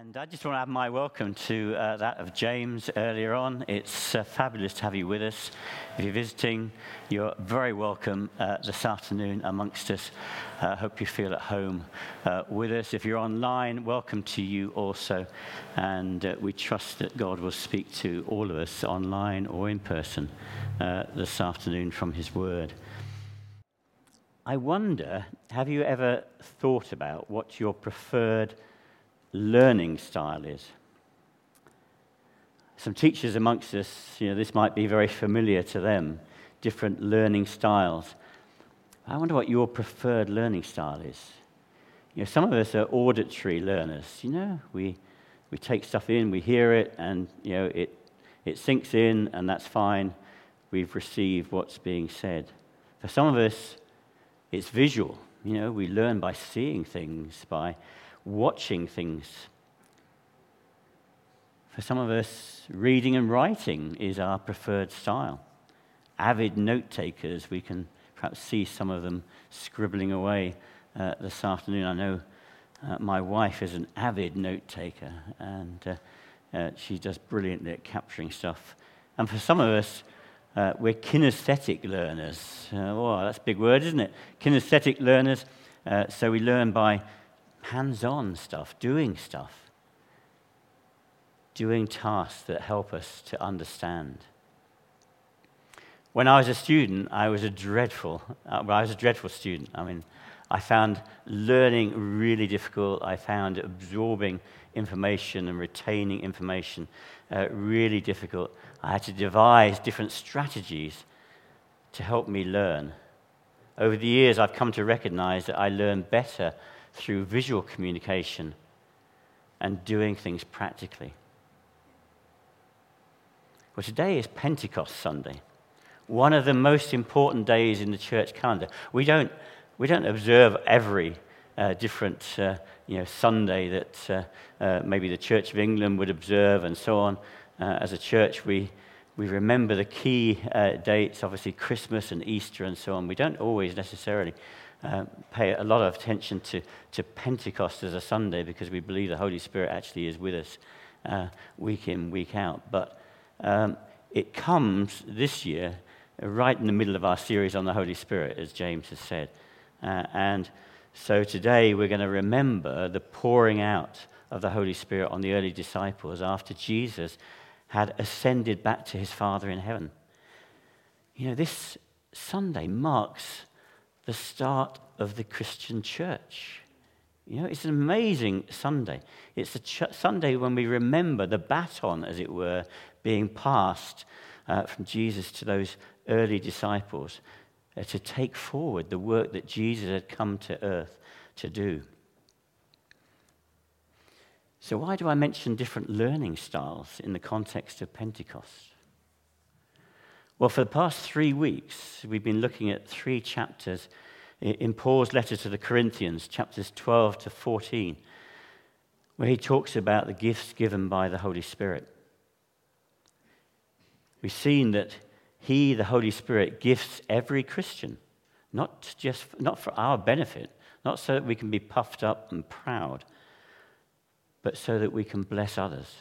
And I just want to add my welcome to uh, that of James earlier on. It's uh, fabulous to have you with us. If you're visiting, you're very welcome uh, this afternoon amongst us. I uh, hope you feel at home uh, with us. If you're online, welcome to you also. And uh, we trust that God will speak to all of us online or in person this afternoon from His Word. I wonder have you ever thought about what your preferred learning style is. Some teachers amongst us, you know, this might be very familiar to them, different learning styles. I wonder what your preferred learning style is. You know, some of us are auditory learners. You know, we, we take stuff in, we hear it, and you know, it, it sinks in, and that's fine. We've received what's being said. For some of us, it's visual. You know, we learn by seeing things, by watching things. For some of us, reading and writing is our preferred style. Avid note takers, we can perhaps see some of them scribbling away uh, this afternoon. I know uh, my wife is an avid note taker, and uh, uh she does brilliantly at capturing stuff. And for some of us, uh, we're kinesthetic learners. Uh, oh, that's a big word, isn't it? Kinesthetic learners. so we learn by hands on stuff, doing stuff, doing tasks that help us to understand. When I was a student, I was a dreadful, uh, well, I was a dreadful student. I mean, I found learning really difficult. I found absorbing information and retaining information uh, really difficult. I had to devise different strategies to help me learn. Over the years, I've come to recognize that I learn better through visual communication and doing things practically. Well, today is Pentecost Sunday, one of the most important days in the church calendar. We don't, we don't observe every uh, different uh, you know, Sunday that uh, uh maybe the Church of England would observe and so on. Uh, as a church, we, we remember the key uh, dates, obviously Christmas and Easter and so on. We don't always necessarily uh, pay a lot of attention to, to Pentecost as a Sunday because we believe the Holy Spirit actually is with us uh, week in, week out. But um, it comes this year right in the middle of our series on the Holy Spirit, as James has said. Uh, and so today we're going to remember the pouring out of the Holy Spirit on the early disciples after Jesus had ascended back to his Father in heaven. You know, this Sunday marks the start of the Christian church. You know, it's an amazing Sunday. It's a ch- Sunday when we remember the baton, as it were, being passed uh, from Jesus to those early disciples uh, to take forward the work that Jesus had come to earth to do. So, why do I mention different learning styles in the context of Pentecost? Well, for the past three weeks, we've been looking at three chapters in Paul's letter to the Corinthians, chapters 12 to 14, where he talks about the gifts given by the Holy Spirit. We've seen that he, the Holy Spirit, gifts every Christian, not just not for our benefit, not so that we can be puffed up and proud, but so that we can bless others.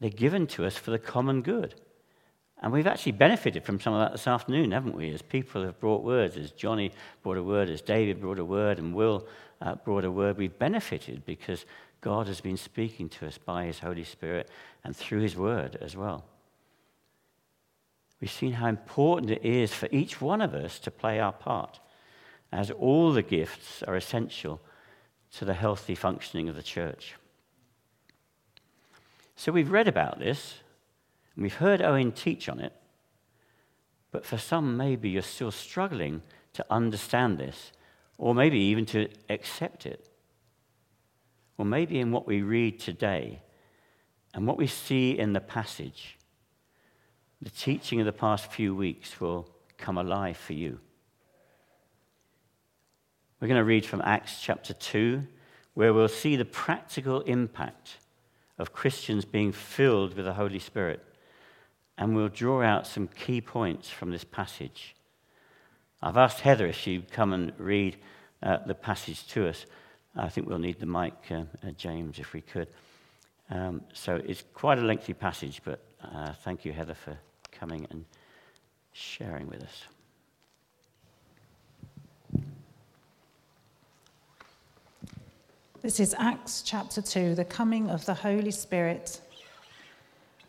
They're given to us for the common good. And we've actually benefited from some of that this afternoon, haven't we? As people have brought words, as Johnny brought a word, as David brought a word, and Will uh, brought a word, we've benefited because God has been speaking to us by His Holy Spirit and through His word as well. We've seen how important it is for each one of us to play our part, as all the gifts are essential to the healthy functioning of the church. So we've read about this. And we've heard Owen teach on it, but for some, maybe you're still struggling to understand this, or maybe even to accept it. Or maybe in what we read today and what we see in the passage, the teaching of the past few weeks will come alive for you. We're going to read from Acts chapter 2, where we'll see the practical impact of Christians being filled with the Holy Spirit and we'll draw out some key points from this passage. I've asked Heather if she'd come and read uh, the passage to us. I think we'll need the mic, uh, uh, James, if we could. Um, so it's quite a lengthy passage, but uh, thank you, Heather, for coming and sharing with us. This is Acts chapter 2, the coming of the Holy Spirit.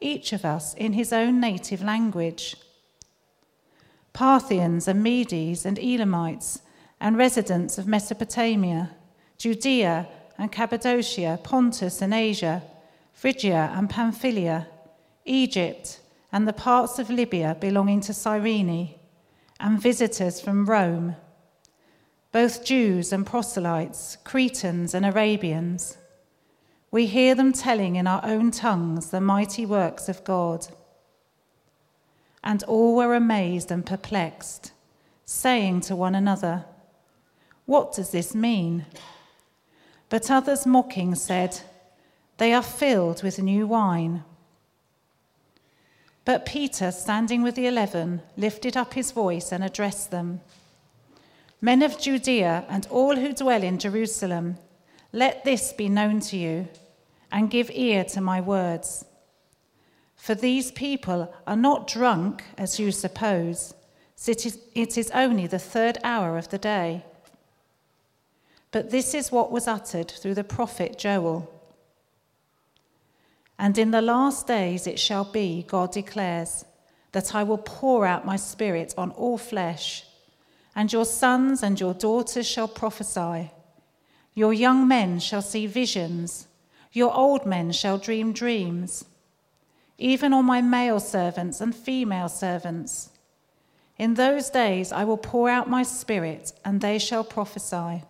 each of us, in his own native language? Parthians and Medes and Elamites and residents of Mesopotamia, Judea and Cappadocia, Pontus and Asia, Phrygia and Pamphylia, Egypt and the parts of Libya belonging to Cyrene, and visitors from Rome both Jews and proselytes, Cretans and Arabians. We hear them telling in our own tongues the mighty works of God. And all were amazed and perplexed, saying to one another, What does this mean? But others mocking said, They are filled with new wine. But Peter, standing with the eleven, lifted up his voice and addressed them. Men of Judea and all who dwell in Jerusalem, let this be known to you, and give ear to my words. For these people are not drunk, as you suppose, it is only the third hour of the day. But this is what was uttered through the prophet Joel. And in the last days it shall be, God declares, that I will pour out my spirit on all flesh and your sons and your daughters shall prophesy. Your young men shall see visions. Your old men shall dream dreams. Even on my male servants and female servants. In those days I will pour out my spirit, and they shall prophesy.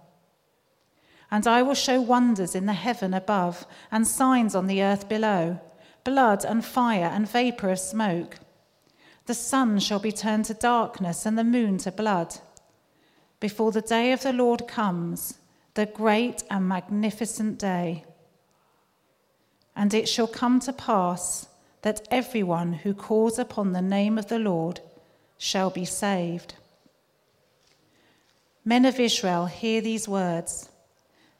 And I will show wonders in the heaven above, and signs on the earth below blood and fire and vapor of smoke. The sun shall be turned to darkness, and the moon to blood before the day of the Lord comes, the great and magnificent day. And it shall come to pass that everyone who calls upon the name of the Lord shall be saved. Men of Israel, hear these words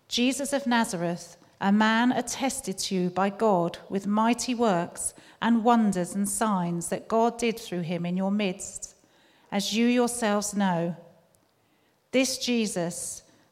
Jesus of Nazareth, a man attested to you by God with mighty works and wonders and signs that God did through him in your midst, as you yourselves know. This Jesus,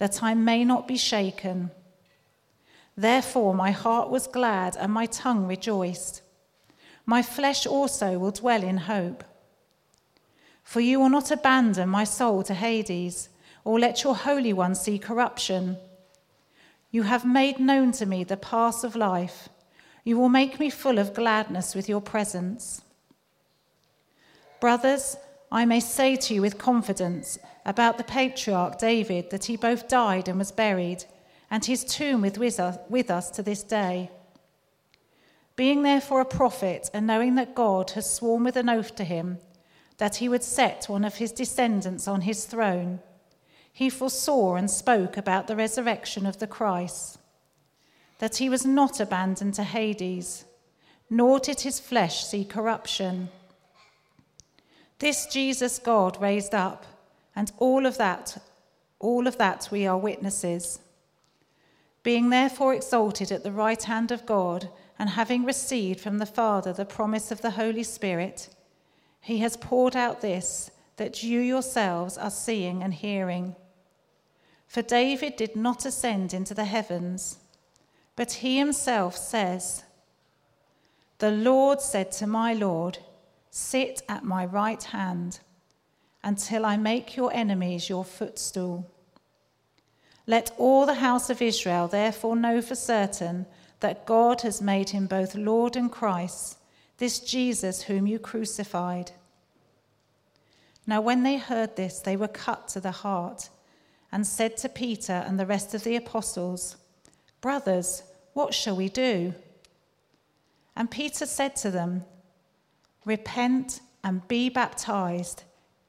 that I may not be shaken. Therefore, my heart was glad and my tongue rejoiced. My flesh also will dwell in hope. For you will not abandon my soul to Hades, or let your Holy One see corruption. You have made known to me the path of life. You will make me full of gladness with your presence. Brothers, I may say to you with confidence about the patriarch David that he both died and was buried, and his tomb is with us to this day. Being therefore a prophet, and knowing that God has sworn with an oath to him that he would set one of his descendants on his throne, he foresaw and spoke about the resurrection of the Christ, that he was not abandoned to Hades, nor did his flesh see corruption. This Jesus God raised up, and all of that, all of that we are witnesses. Being therefore exalted at the right hand of God, and having received from the Father the promise of the Holy Spirit, he has poured out this that you yourselves are seeing and hearing. For David did not ascend into the heavens but he himself says, The Lord said to my Lord, Sit at my right hand until I make your enemies your footstool. Let all the house of Israel therefore know for certain that God has made him both Lord and Christ, this Jesus whom you crucified. Now, when they heard this, they were cut to the heart and said to Peter and the rest of the apostles, Brothers, what shall we do? And Peter said to them, Repent and be baptized,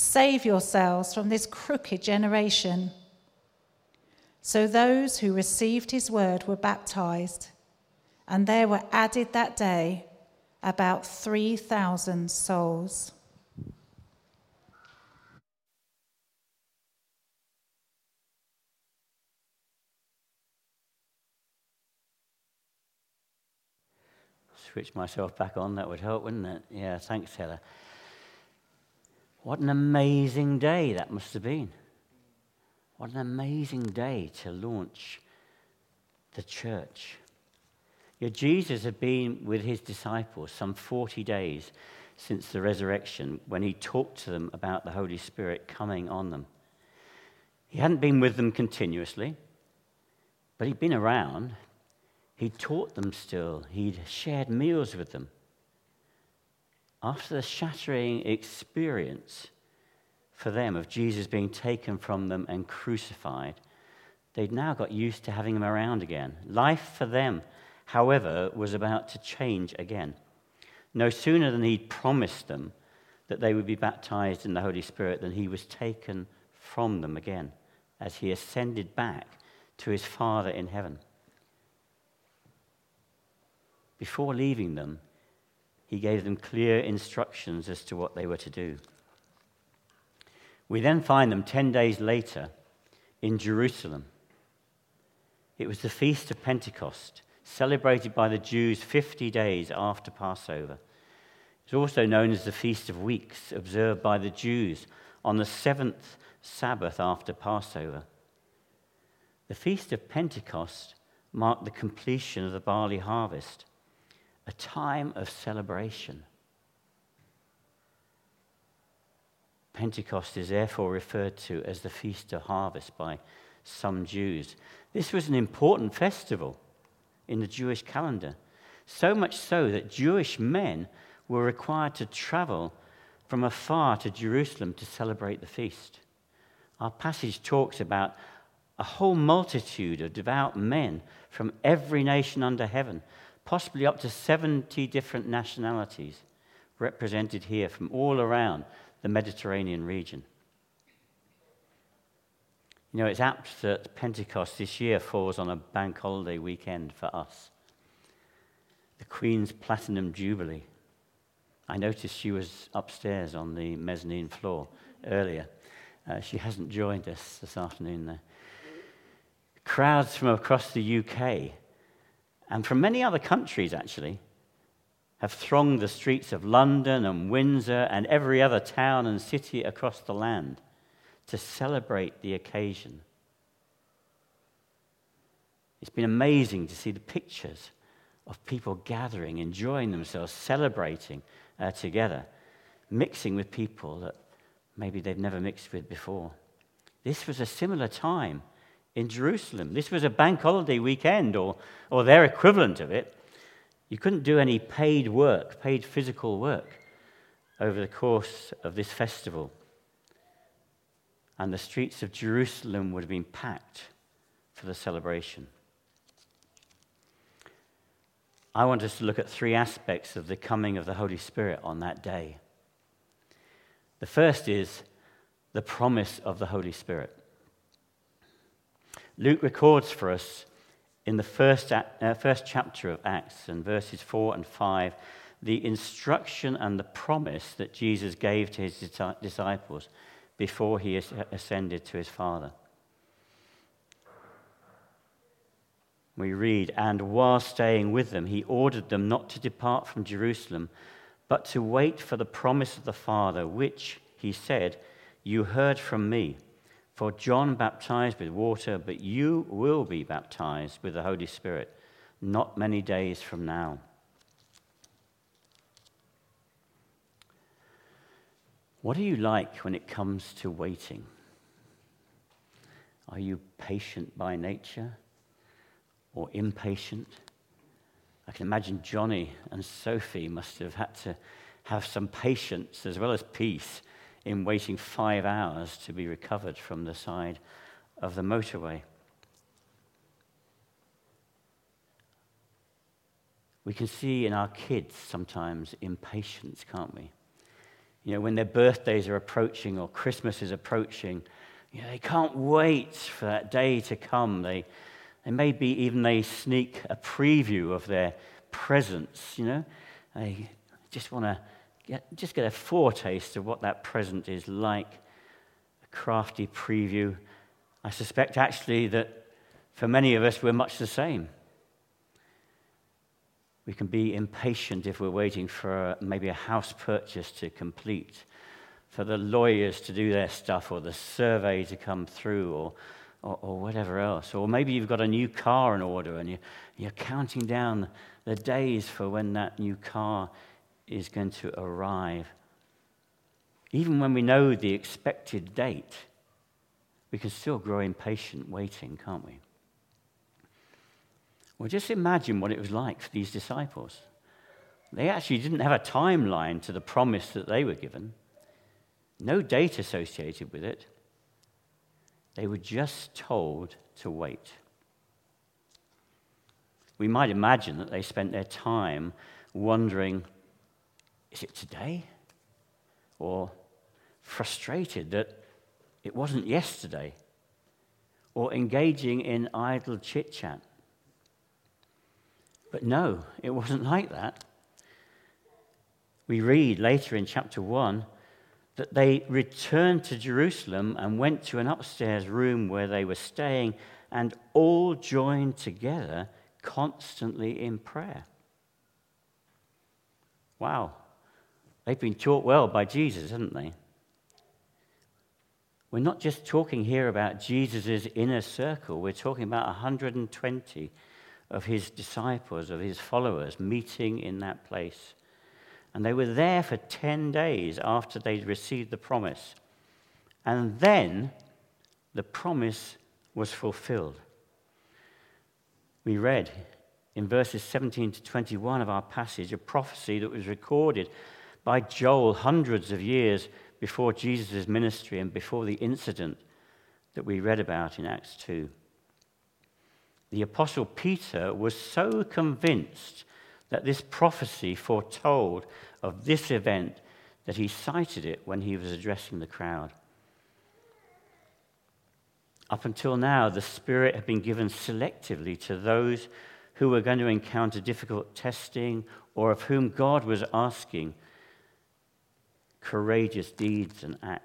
Save yourselves from this crooked generation. So those who received his word were baptized, and there were added that day about 3,000 souls. switch myself back on, that would help, wouldn't it? Yeah, thanks, Heather. What an amazing day that must have been. What an amazing day to launch the church. Yeah, Jesus had been with his disciples some 40 days since the resurrection when he talked to them about the Holy Spirit coming on them. He hadn't been with them continuously, but he'd been around, he taught them still, he'd shared meals with them. After the shattering experience for them of Jesus being taken from them and crucified, they'd now got used to having him around again. Life for them, however, was about to change again. No sooner than he'd promised them that they would be baptized in the Holy Spirit than he was taken from them again as he ascended back to his Father in heaven. Before leaving them, he gave them clear instructions as to what they were to do. We then find them 10 days later in Jerusalem. It was the Feast of Pentecost, celebrated by the Jews 50 days after Passover. It's also known as the Feast of Weeks, observed by the Jews on the seventh Sabbath after Passover. The Feast of Pentecost marked the completion of the barley harvest a time of celebration. Pentecost is therefore referred to as the Feast of Harvest by some Jews. This was an important festival in the Jewish calendar, so much so that Jewish men were required to travel from afar to Jerusalem to celebrate the feast. Our passage talks about a whole multitude of devout men from every nation under heaven possibly up to 70 different nationalities represented here from all around the Mediterranean region. You know, it's apt that Pentecost this year falls on a bank holiday weekend for us. The Queen's Platinum Jubilee. I noticed she was upstairs on the mezzanine floor earlier. Uh, she hasn't joined us this afternoon, though. Crowds from across the UK and from many other countries, actually, have thronged the streets of London and Windsor and every other town and city across the land to celebrate the occasion. It's been amazing to see the pictures of people gathering, enjoying themselves, celebrating uh, together, mixing with people that maybe they've never mixed with before. This was a similar time in Jerusalem. This was a bank holiday weekend, or, or their equivalent of it. You couldn't do any paid work, paid physical work, over the course of this festival. And the streets of Jerusalem would have been packed for the celebration. I want us to look at three aspects of the coming of the Holy Spirit on that day. The first is the promise of the Holy Spirit. Luke records for us in the first, uh, first chapter of Acts and verses 4 and 5 the instruction and the promise that Jesus gave to his disciples before he ascended to his Father. We read, And while staying with them, he ordered them not to depart from Jerusalem, but to wait for the promise of the Father, which, he said, You heard from me. For John baptized with water, but you will be baptized with the Holy Spirit not many days from now. What are you like when it comes to waiting? Are you patient by nature or impatient? I can imagine Johnny and Sophie must have had to have some patience as well as peace in waiting five hours to be recovered from the side of the motorway. We can see in our kids sometimes impatience, can't we? You know, when their birthdays are approaching or Christmas is approaching, you know, they can't wait for that day to come. They, they maybe even they sneak a preview of their presents, you know. They just want to get, just get a foretaste of what that present is like, a crafty preview. I suspect actually that for many of us, we're much the same. We can be impatient if we're waiting for maybe a house purchase to complete, for the lawyers to do their stuff, or the survey to come through, or, or, or whatever else. Or maybe you've got a new car in order and you, you're counting down the days for when that new car is going to arrive. Even when we know the expected date, we can still grow impatient waiting, can't we? Well, just imagine what it was like for these disciples. They actually didn't have a timeline to the promise that they were given, no date associated with it. They were just told to wait. We might imagine that they spent their time wondering is it today? Or frustrated that it wasn't yesterday? Or engaging in idle chit chat? But no, it wasn't like that. We read later in chapter 1 that they returned to Jerusalem and went to an upstairs room where they were staying and all joined together constantly in prayer. Wow. They've been taught well by Jesus, haven't they? We're not just talking here about Jesus' inner circle, we're talking about 120 of his disciples, of his followers, meeting in that place. And they were there for 10 days after they'd received the promise. And then the promise was fulfilled. We read in verses 17 to 21 of our passage a prophecy that was recorded by Joel hundreds of years before Jesus' ministry and before the incident that we read about in Acts 2. The Apostle Peter was so convinced that this prophecy foretold of this event that he cited it when he was addressing the crowd. Up until now, the Spirit had been given selectively to those who were going to encounter difficult testing or of whom God was asking courageous deeds and acts.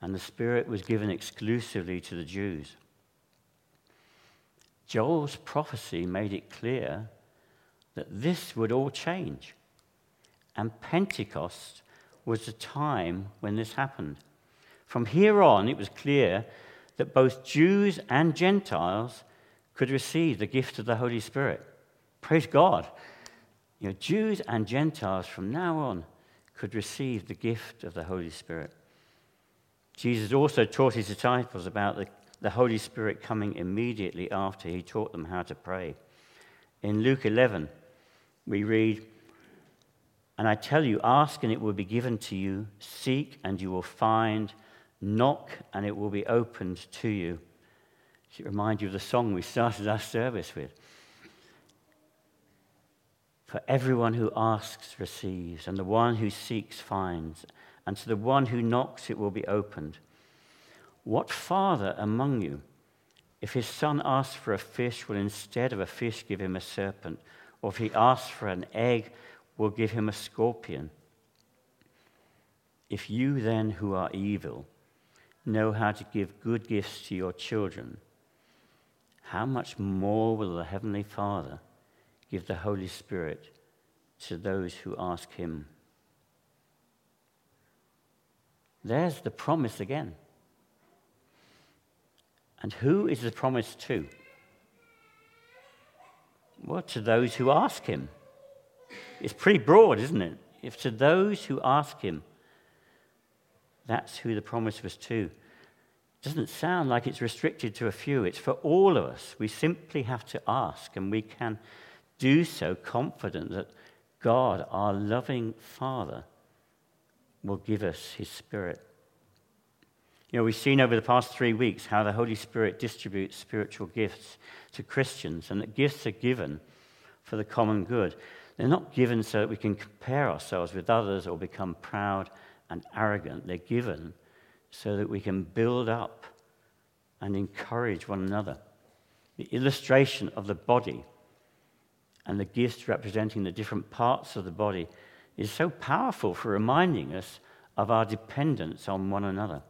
And the Spirit was given exclusively to the Jews. Joel's prophecy made it clear that this would all change. And Pentecost was the time when this happened. From here on, it was clear that both Jews and Gentiles could receive the gift of the Holy Spirit. Praise God. You know, Jews and Gentiles from now on could receive the gift of the Holy Spirit. Jesus also taught his disciples about the, the Holy Spirit coming immediately after he taught them how to pray. In Luke 11, we read, And I tell you, ask and it will be given to you, seek and you will find, knock and it will be opened to you. Does it remind you of the song we started our service with? For everyone who asks receives, and the one who seeks finds, and to the one who knocks it will be opened. What father among you, if his son asks for a fish, will instead of a fish give him a serpent? Or if he asks for an egg, will give him a scorpion? If you then, who are evil, know how to give good gifts to your children, how much more will the Heavenly Father give the Holy Spirit to those who ask Him? There's the promise again. And who is the promise to? Well, to those who ask Him. It's pretty broad, isn't it? If to those who ask Him, that's who the promise was to. It doesn't sound like it's restricted to a few. It's for all of us. We simply have to ask, and we can do so confident that God, our loving Father, will give us His Spirit. You know, we've seen over the past three weeks how the Holy Spirit distributes spiritual gifts to Christians, and that gifts are given for the common good. They're not given so that we can compare ourselves with others or become proud and arrogant. They're given so that we can build up and encourage one another. The illustration of the body and the gifts representing the different parts of the body is so powerful for reminding us of our dependence on one another.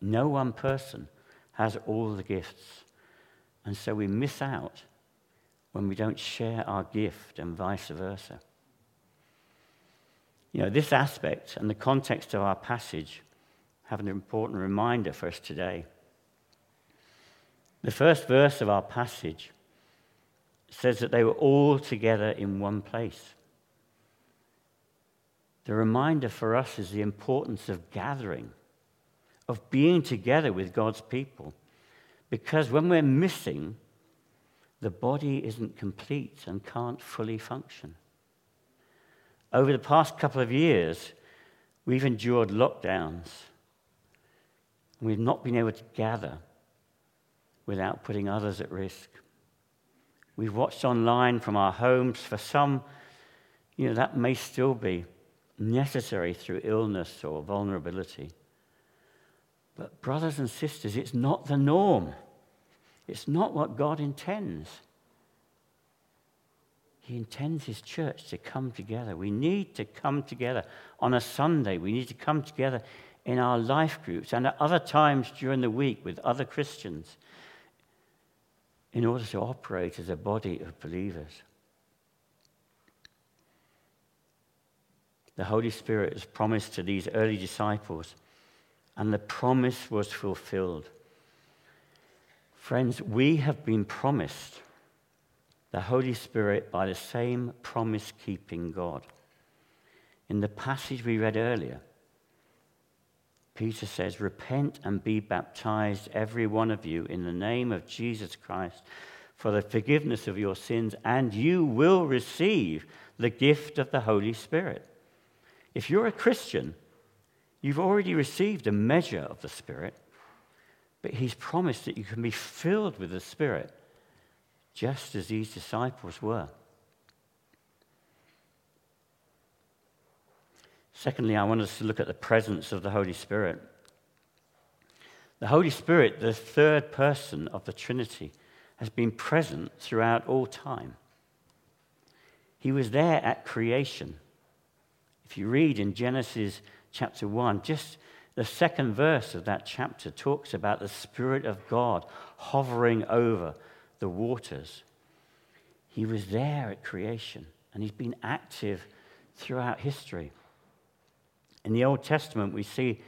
No one person has all the gifts, and so we miss out when we don't share our gift and vice versa. You know, this aspect and the context of our passage have an important reminder for us today. The first verse of our passage says that they were all together in one place. The reminder for us is the importance of gathering, of being together with God's people. Because when we're missing, the body isn't complete and can't fully function. Over the past couple of years, we've endured lockdowns We've not been able to gather without putting others at risk. We've watched online from our homes. For some, you know, that may still be necessary through illness or vulnerability. But, brothers and sisters, it's not the norm. It's not what God intends. He intends His church to come together. We need to come together on a Sunday. We need to come together in our life groups and at other times during the week with other Christians in order to operate as a body of believers. The Holy Spirit was promised to these early disciples, and the promise was fulfilled. Friends, we have been promised the Holy Spirit by the same promise keeping God. In the passage we read earlier, Peter says, Repent and be baptized, every one of you, in the name of Jesus Christ for the forgiveness of your sins, and you will receive the gift of the Holy Spirit. If you're a Christian, you've already received a measure of the Spirit, but He's promised that you can be filled with the Spirit, just as these disciples were. Secondly, I want us to look at the presence of the Holy Spirit. The Holy Spirit, the third person of the Trinity, has been present throughout all time. He was there at creation. If you read in Genesis chapter 1, just the second verse of that chapter talks about the Spirit of God hovering over the waters. He was there at creation, and he's been active throughout history. In the Old Testament, we see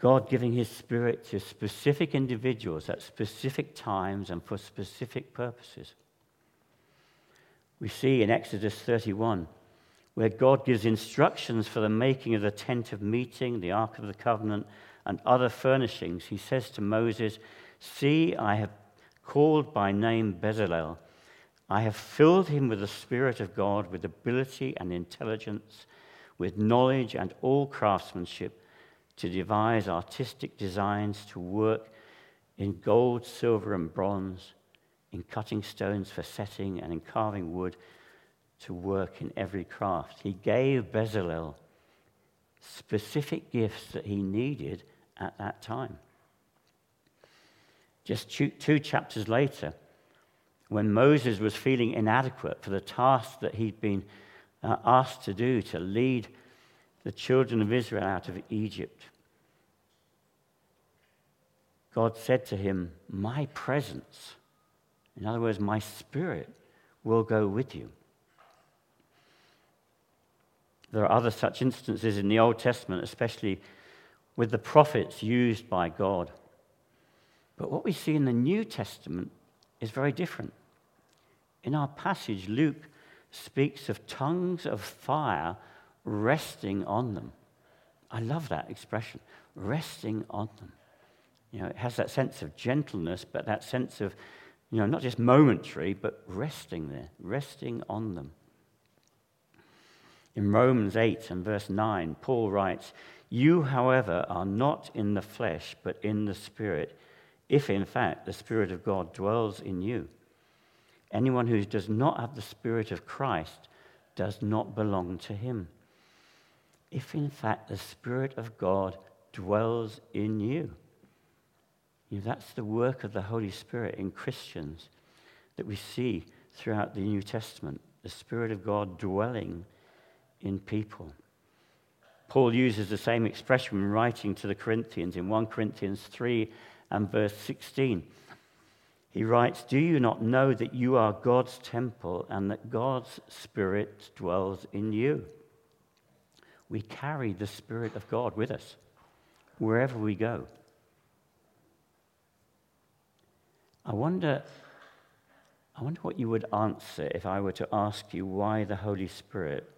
God giving his spirit to specific individuals at specific times and for specific purposes. We see in Exodus 31 where God gives instructions for the making of the tent of meeting, the Ark of the Covenant, and other furnishings. He says to Moses, See, I have called by name Bezalel. I have filled him with the Spirit of God, with ability and intelligence, with knowledge and all craftsmanship, to devise artistic designs, to work in gold, silver, and bronze, in cutting stones for setting, and in carving wood, to work in every craft. He gave Bezalel specific gifts that he needed at that time. Just two, two, chapters later, when Moses was feeling inadequate for the task that he'd been Uh, asked to do to lead the children of Israel out of Egypt, God said to him, My presence, in other words, my spirit, will go with you. There are other such instances in the Old Testament, especially with the prophets used by God. But what we see in the New Testament is very different. In our passage, Luke speaks of tongues of fire resting on them. I love that expression, resting on them. You know, it has that sense of gentleness, but that sense of, you know, not just momentary, but resting there, resting on them. In Romans 8 and verse 9, Paul writes, You, however, are not in the flesh, but in the Spirit, if in fact the Spirit of God dwells in you. Anyone who does not have the Spirit of Christ does not belong to him. If in fact the Spirit of God dwells in you. you know, that's the work of the Holy Spirit in Christians that we see throughout the New Testament the Spirit of God dwelling in people. Paul uses the same expression when writing to the Corinthians in 1 Corinthians 3 and verse 16. He writes, Do you not know that you are God's temple and that God's Spirit dwells in you? We carry the Spirit of God with us wherever we go. I wonder, I wonder what you would answer if I were to ask you why the Holy Spirit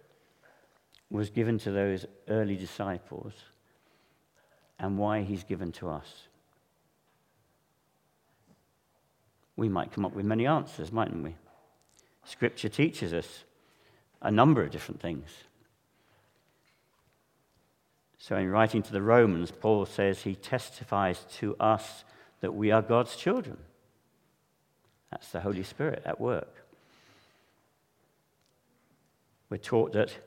was given to those early disciples and why he's given to us. We might come up with many answers, mightn't we? Scripture teaches us a number of different things. So, in writing to the Romans, Paul says he testifies to us that we are God's children. That's the Holy Spirit at work. We're taught that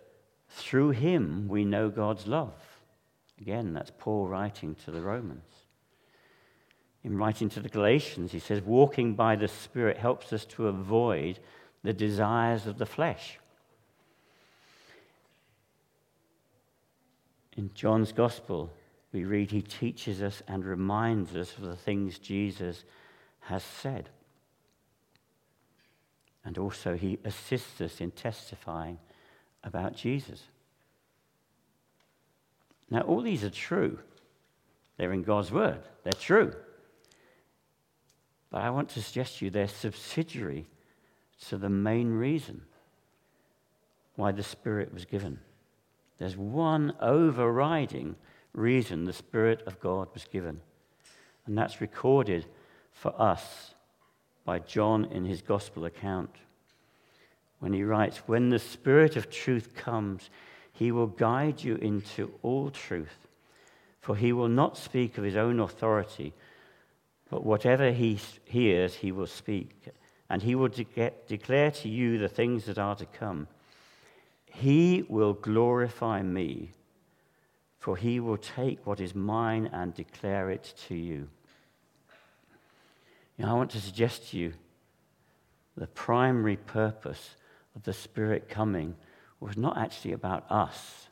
through him we know God's love. Again, that's Paul writing to the Romans. In writing to the Galatians, he says, walking by the Spirit helps us to avoid the desires of the flesh. In John's Gospel, we read he teaches us and reminds us of the things Jesus has said. And also, he assists us in testifying about Jesus. Now, all these are true. They're in God's Word, they're true. But I want to suggest to you they're subsidiary to the main reason why the Spirit was given. There's one overriding reason the Spirit of God was given, and that's recorded for us by John in his Gospel account when he writes, When the Spirit of truth comes, he will guide you into all truth, for he will not speak of his own authority, but whatever he hears, he will speak, and he will de- declare to you the things that are to come. He will glorify me, for he will take what is mine and declare it to you. I want to suggest to you the primary purpose of the Spirit coming was not actually about us,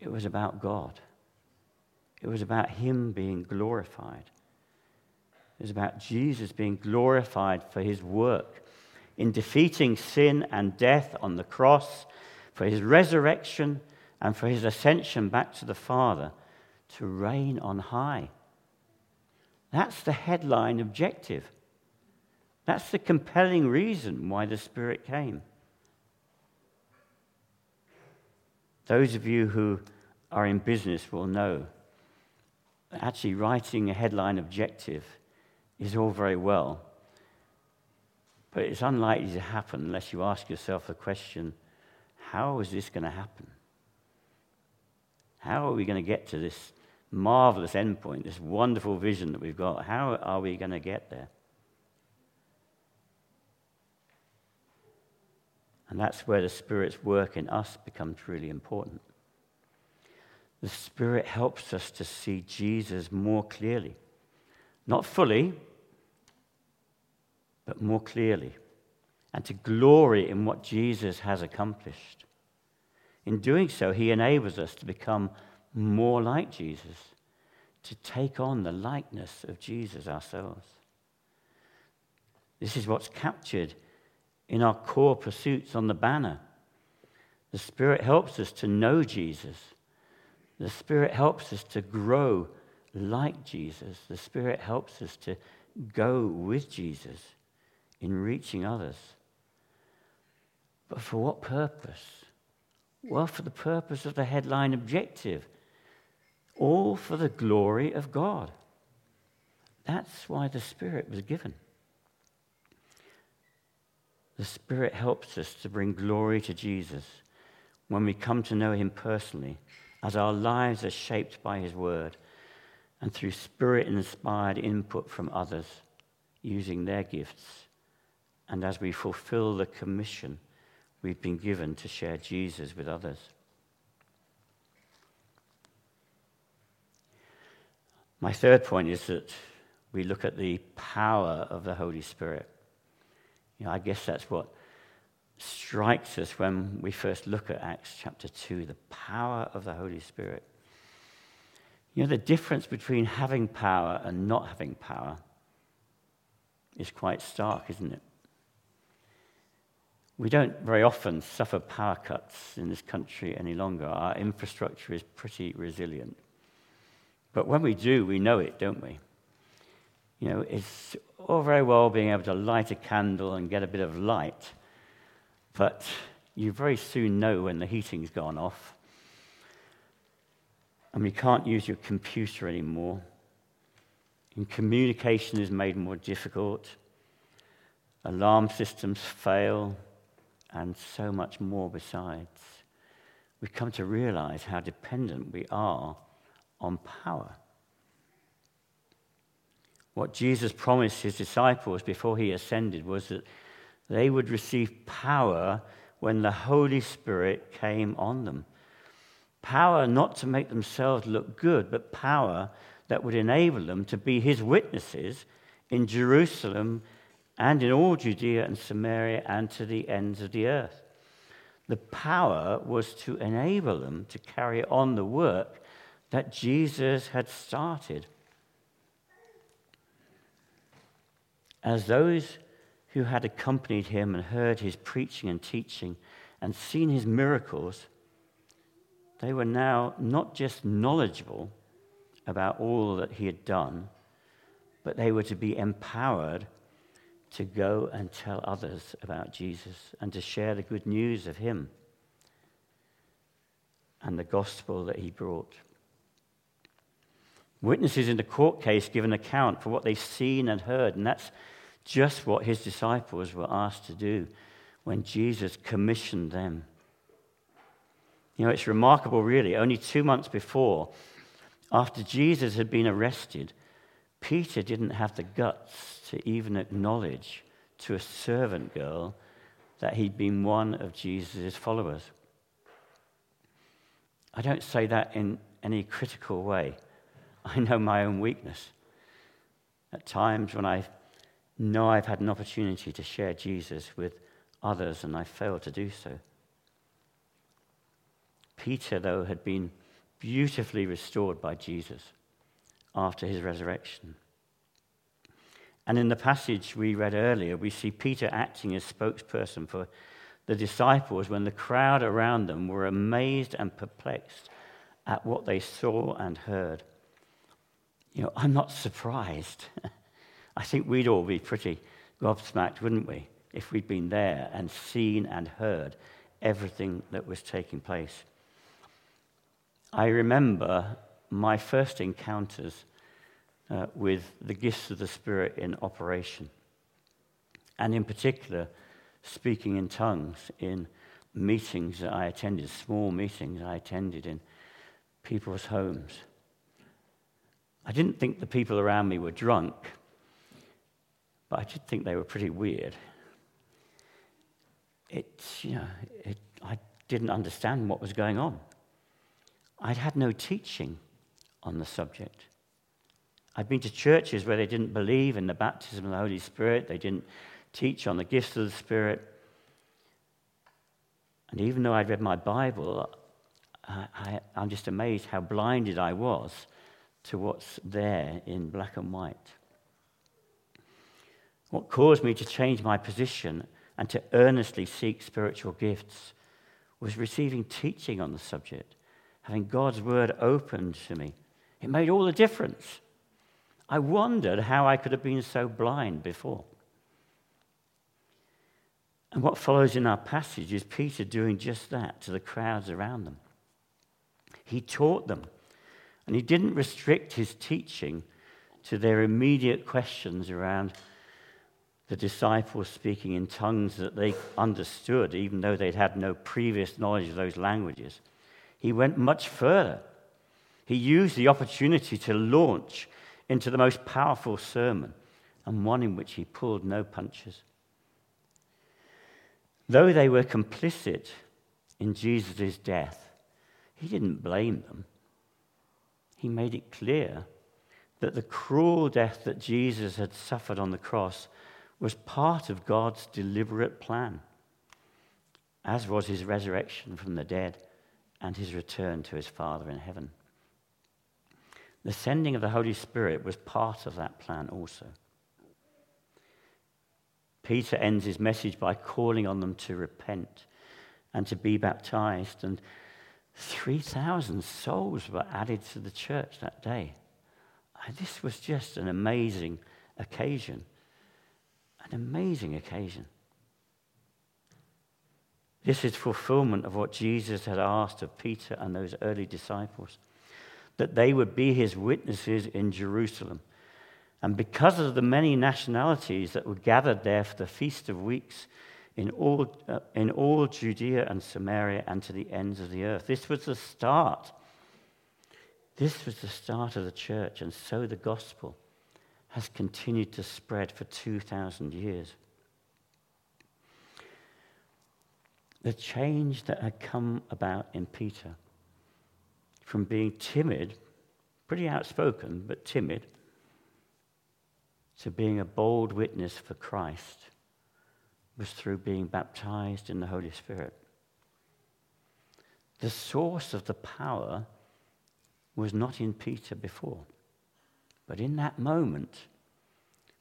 it was about God. It was about Him being glorified. Was about Jesus being glorified for His work in defeating sin and death on the cross, for His resurrection, and for His ascension back to the Father to reign on high. That's the headline objective. That's the compelling reason why the Spirit came. Those of you who are in business will know actually writing a headline objective is all very well, But it's unlikely to happen unless you ask yourself the question how is this going to happen? How are we going to get to this marvelous endpoint, this wonderful vision that we've got? How are we going to get there? And that's where the Spirit's work in us becomes really important. The Spirit helps us to see Jesus more clearly. Not fully, but more clearly. And to glory in what Jesus has accomplished. In doing so, he enables us to become more like Jesus, to take on the likeness of Jesus ourselves. This is what's captured in our core pursuits on the banner. The Spirit helps us to know Jesus. The Spirit helps us to grow like Jesus. The Spirit helps us to go with Jesus in reaching others. But for what purpose? Well, for the purpose of the headline objective all for the glory of God. That's why the Spirit was given. The Spirit helps us to bring glory to Jesus when we come to know Him personally, as our lives are shaped by His Word and through Spirit inspired input from others using their gifts, and as we fulfill the commission we've been given to share Jesus with others. My third point is that we look at the power of the Holy Spirit. You know, I guess that's what strikes us when we first look at Acts chapter 2 the power of the Holy Spirit. You know, the difference between having power and not having power is quite stark, isn't it? We don't very often suffer power cuts in this country any longer. Our infrastructure is pretty resilient. But when we do, we know it, don't we? You know, it's all very well being able to light a candle and get a bit of light, but you very soon know when the heating's gone off and we can't use your computer anymore. And communication is made more difficult. Alarm systems fail, and so much more besides. We come to realize how dependent we are on power. What Jesus promised his disciples before he ascended was that they would receive power when the Holy Spirit came on them. Power not to make themselves look good, but power that would enable them to be his witnesses in Jerusalem and in all Judea and Samaria and to the ends of the earth. The power was to enable them to carry on the work that Jesus had started. As those who had accompanied him and heard his preaching and teaching and seen his miracles, they were now not just knowledgeable about all that he had done, but they were to be empowered to go and tell others about Jesus and to share the good news of him and the gospel that he brought. Witnesses in the court case give an account for what they've seen and heard, and that's just what his disciples were asked to do when Jesus commissioned them. You know, it's remarkable, really. Only two months before, after Jesus had been arrested, Peter didn't have the guts to even acknowledge to a servant girl that he'd been one of Jesus' followers. I don't say that in any critical way. I know my own weakness. At times when I know I've had an opportunity to share Jesus with others and I fail to do so. Peter, though, had been beautifully restored by Jesus after his resurrection. And in the passage we read earlier, we see Peter acting as spokesperson for the disciples when the crowd around them were amazed and perplexed at what they saw and heard. You know, I'm not surprised. I think we'd all be pretty gobsmacked, wouldn't we, if we'd been there and seen and heard everything that was taking place. I remember my first encounters uh, with the gifts of the Spirit in operation. and in particular, speaking in tongues in meetings that I attended, small meetings I attended in people's homes. I didn't think the people around me were drunk, but I did think they were pretty weird. It, you know, it, I didn't understand what was going on. I'd had no teaching on the subject. I'd been to churches where they didn't believe in the baptism of the Holy Spirit, they didn't teach on the gifts of the Spirit. And even though I'd read my Bible, I, am just amazed how blinded I was to what's there in black and white. What caused me to change my position and to earnestly seek spiritual gifts was receiving teaching on the subject, having God's word opened to me. It made all the difference. I wondered how I could have been so blind before. And what follows in our passage is Peter doing just that to the crowds around them. He taught them, and he didn't restrict his teaching to their immediate questions around the disciples speaking in tongues that they understood, even though they'd had no previous knowledge of those languages. He went much further. He used the opportunity to launch into the most powerful sermon, and one in which he pulled no punches. Though they were complicit in Jesus' death, he didn't blame them. He made it clear that the cruel death that Jesus had suffered on the cross was part of God's deliberate plan, as was his resurrection from the dead and his return to his Father in heaven. The sending of the Holy Spirit was part of that plan also. Peter ends his message by calling on them to repent and to be baptized. And 3,000 souls were added to the church that day. And this was just an amazing occasion. An amazing occasion. This is fulfillment of what Jesus had asked of Peter and those early disciples that they would be his witnesses in Jerusalem. And because of the many nationalities that were gathered there for the Feast of Weeks in all, uh, in all Judea and Samaria and to the ends of the earth, this was the start. This was the start of the church, and so the gospel has continued to spread for 2,000 years. The change that had come about in Peter from being timid, pretty outspoken, but timid, to being a bold witness for Christ was through being baptized in the Holy Spirit. The source of the power was not in Peter before, but in that moment,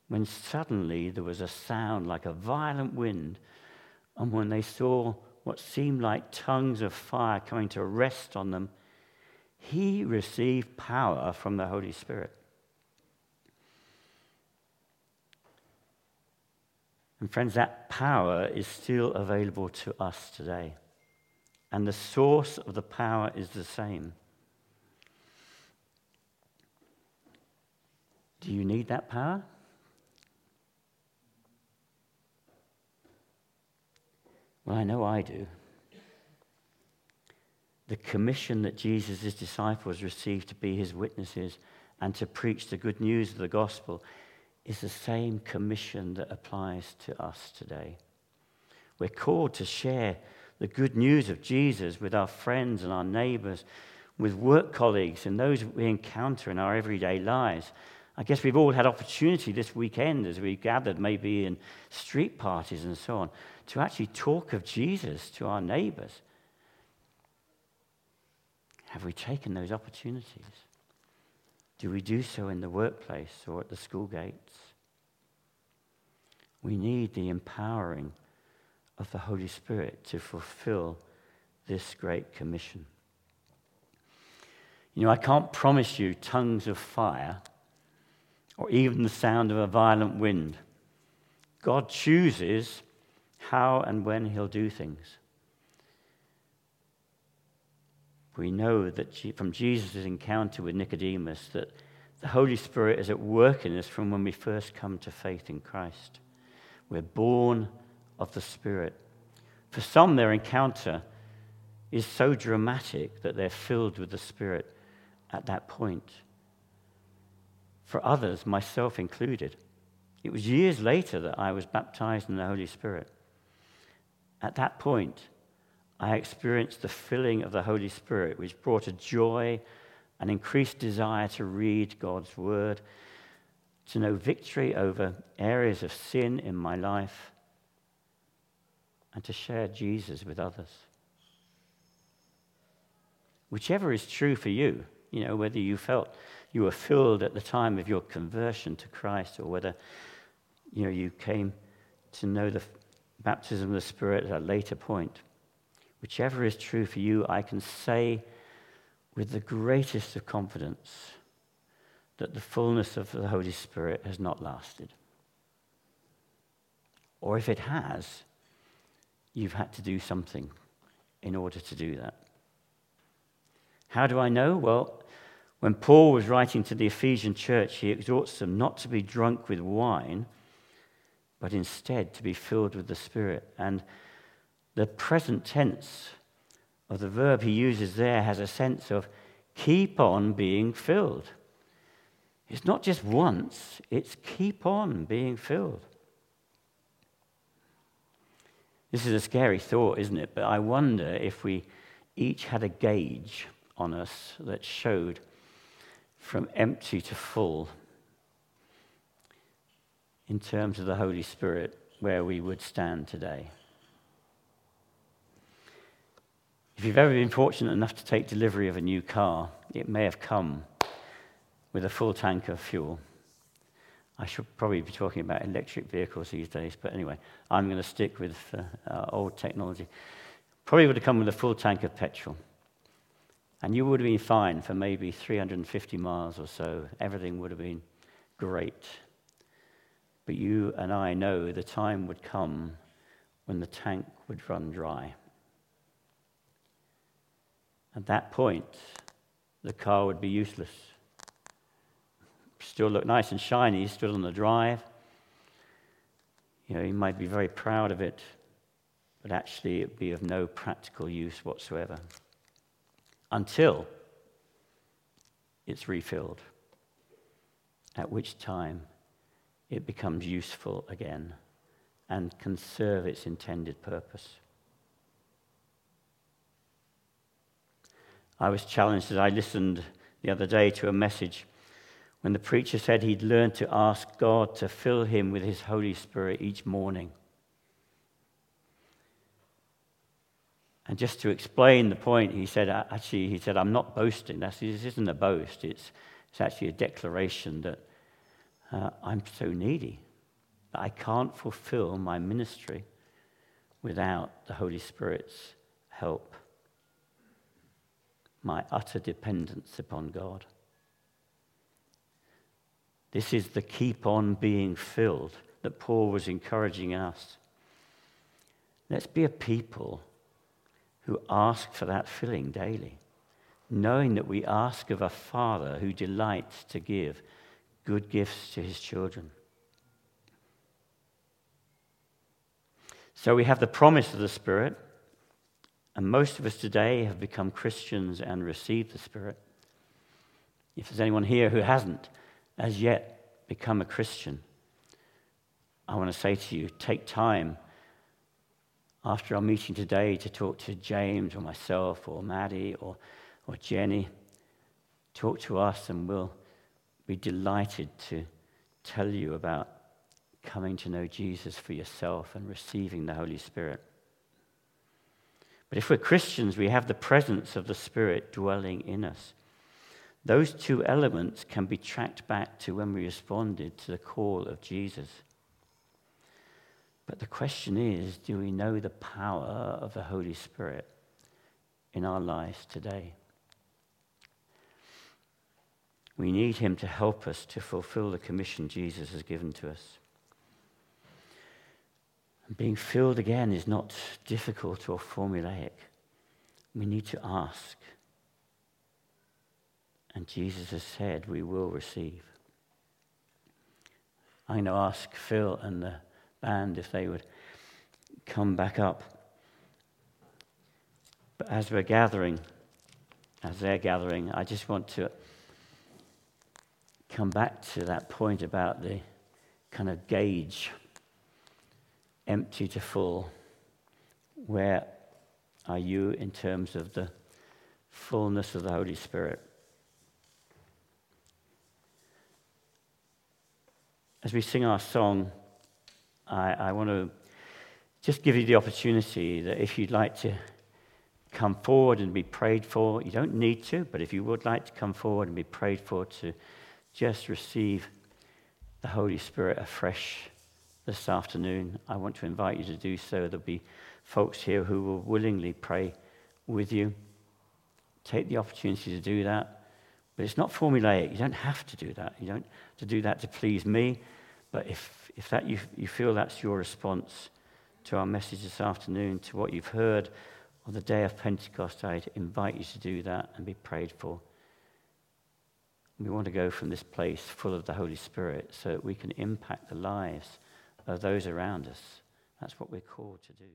when suddenly there was a sound like a violent wind, and when they saw what seemed like tongues of fire coming to rest on them he received power from the Holy Spirit. And, friends, that power is still available to us today. And the source of the power is the same. Do you need that power? Well, I know I do the commission that Jesus' disciples received to be his witnesses and to preach the good news of the gospel is the same commission that applies to us today. We're called to share the good news of Jesus with our friends and our neighbors, with work colleagues and those we encounter in our everyday lives. I guess we've all had opportunity this weekend as we gathered, maybe in street parties and so on, to actually talk of Jesus to our neighbors have we taken those opportunities? Do we do so in the workplace or at the school gates? We need the empowering of the Holy Spirit to fulfill this great commission. You know, I can't promise you tongues of fire or even the sound of a violent wind. God chooses how and when He'll do things. we know that from Jesus' encounter with Nicodemus that the Holy Spirit is at work in us from when we first come to faith in Christ. We're born of the Spirit. For some, their encounter is so dramatic that they're filled with the Spirit at that point. For others, myself included, it was years later that I was baptized in the Holy Spirit. At that point, I experienced the filling of the Holy Spirit, which brought a joy, an increased desire to read God's Word, to know victory over areas of sin in my life, and to share Jesus with others. Whichever is true for you, you know, whether you felt you were filled at the time of your conversion to Christ or whether, you know, you came to know the baptism of the Spirit at a later point. Whichever is true for you, I can say with the greatest of confidence that the fullness of the Holy Spirit has not lasted. Or if it has, you've had to do something in order to do that. How do I know? Well, when Paul was writing to the Ephesian church, he exhorts them not to be drunk with wine, but instead to be filled with the Spirit. And the present tense of the verb he uses there has a sense of keep on being filled. It's not just once, it's keep on being filled. This is a scary thought, isn't it? But I wonder if we each had a gauge on us that showed from empty to full in terms of the Holy Spirit where we would stand today. If you've ever been fortunate enough to take delivery of a new car, it may have come with a full tank of fuel. I should probably be talking about electric vehicles these days, but anyway, I'm going to stick with uh, old technology. Probably would have come with a full tank of petrol. And you would have been fine for maybe 350 miles or so. Everything would have been great. But you and I know the time would come when the tank would run dry. At that point, the car would be useless still look nice and shiny, still on the drive. You know, you might be very proud of it, but actually it'd be of no practical use whatsoever until it's refilled, at which time it becomes useful again and can serve its intended purpose. I was challenged as I listened the other day to a message when the preacher said he'd learned to ask God to fill him with his Holy Spirit each morning. And just to explain the point, he said, actually, he said, I'm not boasting. This isn't a boast. It's, it's actually a declaration that uh, I'm so needy that I can't fulfill my ministry without the Holy Spirit's help. My utter dependence upon God. This is the keep on being filled that Paul was encouraging us. Let's be a people who ask for that filling daily, knowing that we ask of a Father who delights to give good gifts to his children. So we have the promise of the Spirit, and most of us today have become Christians and received the Spirit. If there's anyone here who hasn't, as yet become a Christian, I want to say to you take time after our meeting today to talk to James or myself or Maddie or, or Jenny. Talk to us, and we'll be delighted to tell you about coming to know Jesus for yourself and receiving the Holy Spirit. But if we're Christians, we have the presence of the Spirit dwelling in us. Those two elements can be tracked back to when we responded to the call of Jesus. But the question is do we know the power of the Holy Spirit in our lives today? We need Him to help us to fulfill the commission Jesus has given to us. And being filled again is not difficult or formulaic. We need to ask. And Jesus has said we will receive. I'm going to ask Phil and the band, if they would come back up. But as we're gathering, as they're gathering, I just want to come back to that point about the kind of gauge empty to full. Where are you in terms of the fullness of the Holy Spirit? As we sing our song, I, I want to just give you the opportunity that if you'd like to come forward and be prayed for, you don't need to, but if you would like to come forward and be prayed for to just receive the Holy Spirit afresh this afternoon, I want to invite you to do so. There'll be folks here who will willingly pray with you. Take the opportunity to do that. But it's not formulaic. You don't have to do that. You don't have to do that to please me. But if, if that you, you feel that's your response to our message this afternoon, to what you've heard on the day of Pentecost, I'd invite you to do that and be prayed for. We want to go from this place full of the Holy Spirit so that we can impact the lives of those around us. That's what we're called to do.